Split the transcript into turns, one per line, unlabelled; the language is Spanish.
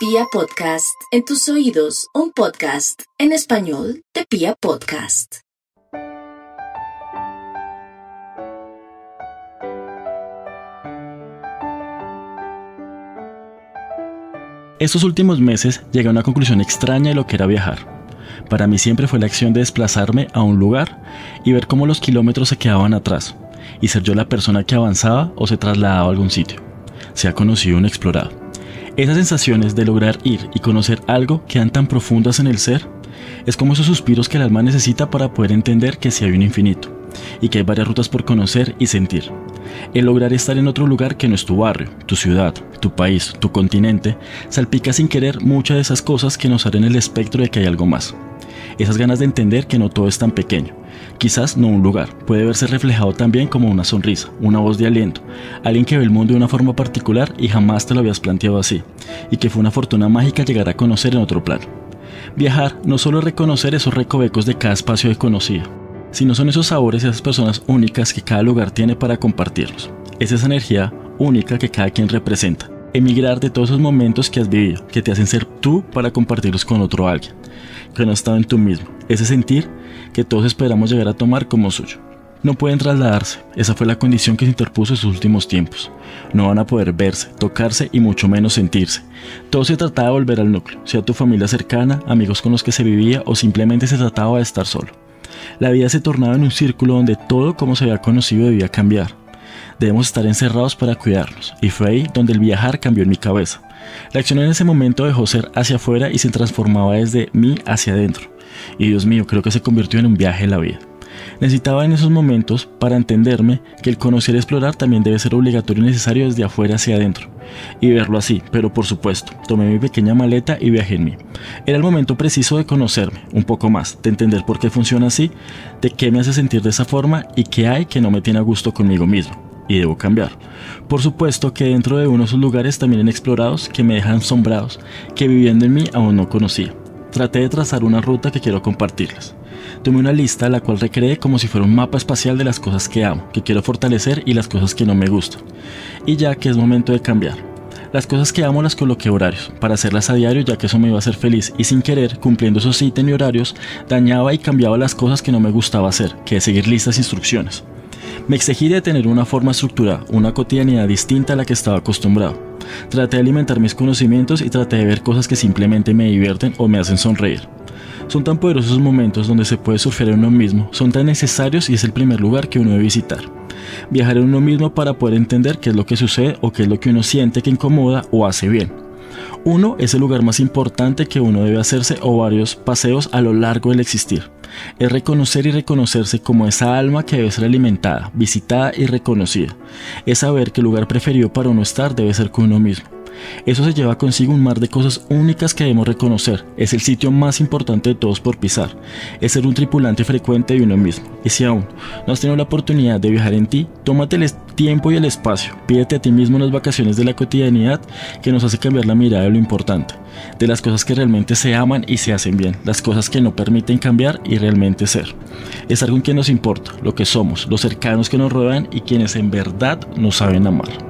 Pia Podcast, en tus oídos, un podcast en español de Pia Podcast.
Estos últimos meses llegué a una conclusión extraña de lo que era viajar. Para mí siempre fue la acción de desplazarme a un lugar y ver cómo los kilómetros se quedaban atrás, y ser yo la persona que avanzaba o se trasladaba a algún sitio, se ha conocido un explorado. Esas sensaciones de lograr ir y conocer algo quedan tan profundas en el ser, es como esos suspiros que el alma necesita para poder entender que sí hay un infinito, y que hay varias rutas por conocer y sentir. El lograr estar en otro lugar que no es tu barrio, tu ciudad, tu país, tu continente, salpica sin querer muchas de esas cosas que nos abren el espectro de que hay algo más. Esas ganas de entender que no todo es tan pequeño. Quizás no un lugar, puede verse reflejado también como una sonrisa, una voz de aliento, alguien que ve el mundo de una forma particular y jamás te lo habías planteado así, y que fue una fortuna mágica llegar a conocer en otro plano. Viajar no solo es reconocer esos recovecos de cada espacio de conocido, sino son esos sabores y esas personas únicas que cada lugar tiene para compartirlos. Es esa energía única que cada quien representa. Emigrar de todos esos momentos que has vivido, que te hacen ser tú para compartirlos con otro alguien, que no ha estado en tú mismo. Ese sentir que todos esperamos llegar a tomar como suyo. No pueden trasladarse, esa fue la condición que se interpuso en sus últimos tiempos. No van a poder verse, tocarse y mucho menos sentirse. Todo se trataba de volver al núcleo, sea tu familia cercana, amigos con los que se vivía o simplemente se trataba de estar solo. La vida se tornaba en un círculo donde todo como se había conocido debía cambiar. Debemos estar encerrados para cuidarnos, y fue ahí donde el viajar cambió en mi cabeza. La acción en ese momento dejó ser hacia afuera y se transformaba desde mí hacia adentro. Y Dios mío, creo que se convirtió en un viaje en la vida. Necesitaba en esos momentos, para entenderme, que el conocer y explorar también debe ser obligatorio y necesario desde afuera hacia adentro. Y verlo así, pero por supuesto, tomé mi pequeña maleta y viajé en mí. Era el momento preciso de conocerme, un poco más, de entender por qué funciona así, de qué me hace sentir de esa forma y qué hay que no me tiene a gusto conmigo mismo. Y debo cambiar. Por supuesto que dentro de uno de esos lugares también inexplorados que me dejan asombrados, que viviendo en mí aún no conocía. Traté de trazar una ruta que quiero compartirles. Tomé una lista la cual recreé como si fuera un mapa espacial de las cosas que amo, que quiero fortalecer y las cosas que no me gustan. Y ya que es momento de cambiar. Las cosas que amo las coloqué horarios, para hacerlas a diario ya que eso me iba a hacer feliz y sin querer, cumpliendo esos ítems y horarios, dañaba y cambiaba las cosas que no me gustaba hacer, que es seguir listas e instrucciones. Me exigí de tener una forma estructurada, una cotidianidad distinta a la que estaba acostumbrado. Traté de alimentar mis conocimientos y traté de ver cosas que simplemente me divierten o me hacen sonreír. Son tan poderosos momentos donde se puede surfear en uno mismo, son tan necesarios y es el primer lugar que uno debe visitar. Viajar en uno mismo para poder entender qué es lo que sucede o qué es lo que uno siente que incomoda o hace bien. Uno es el lugar más importante que uno debe hacerse o varios paseos a lo largo del existir. Es reconocer y reconocerse como esa alma que debe ser alimentada, visitada y reconocida. Es saber que el lugar preferido para uno estar debe ser con uno mismo. Eso se lleva consigo un mar de cosas únicas que debemos reconocer. Es el sitio más importante de todos por pisar. Es ser un tripulante frecuente de uno mismo. Y si aún no has tenido la oportunidad de viajar en ti, tómate el tiempo y el espacio. Pídete a ti mismo las vacaciones de la cotidianidad que nos hace cambiar la mirada de lo importante. De las cosas que realmente se aman y se hacen bien. Las cosas que no permiten cambiar y realmente ser. Es algo en que nos importa, lo que somos, los cercanos que nos rodean y quienes en verdad nos saben amar.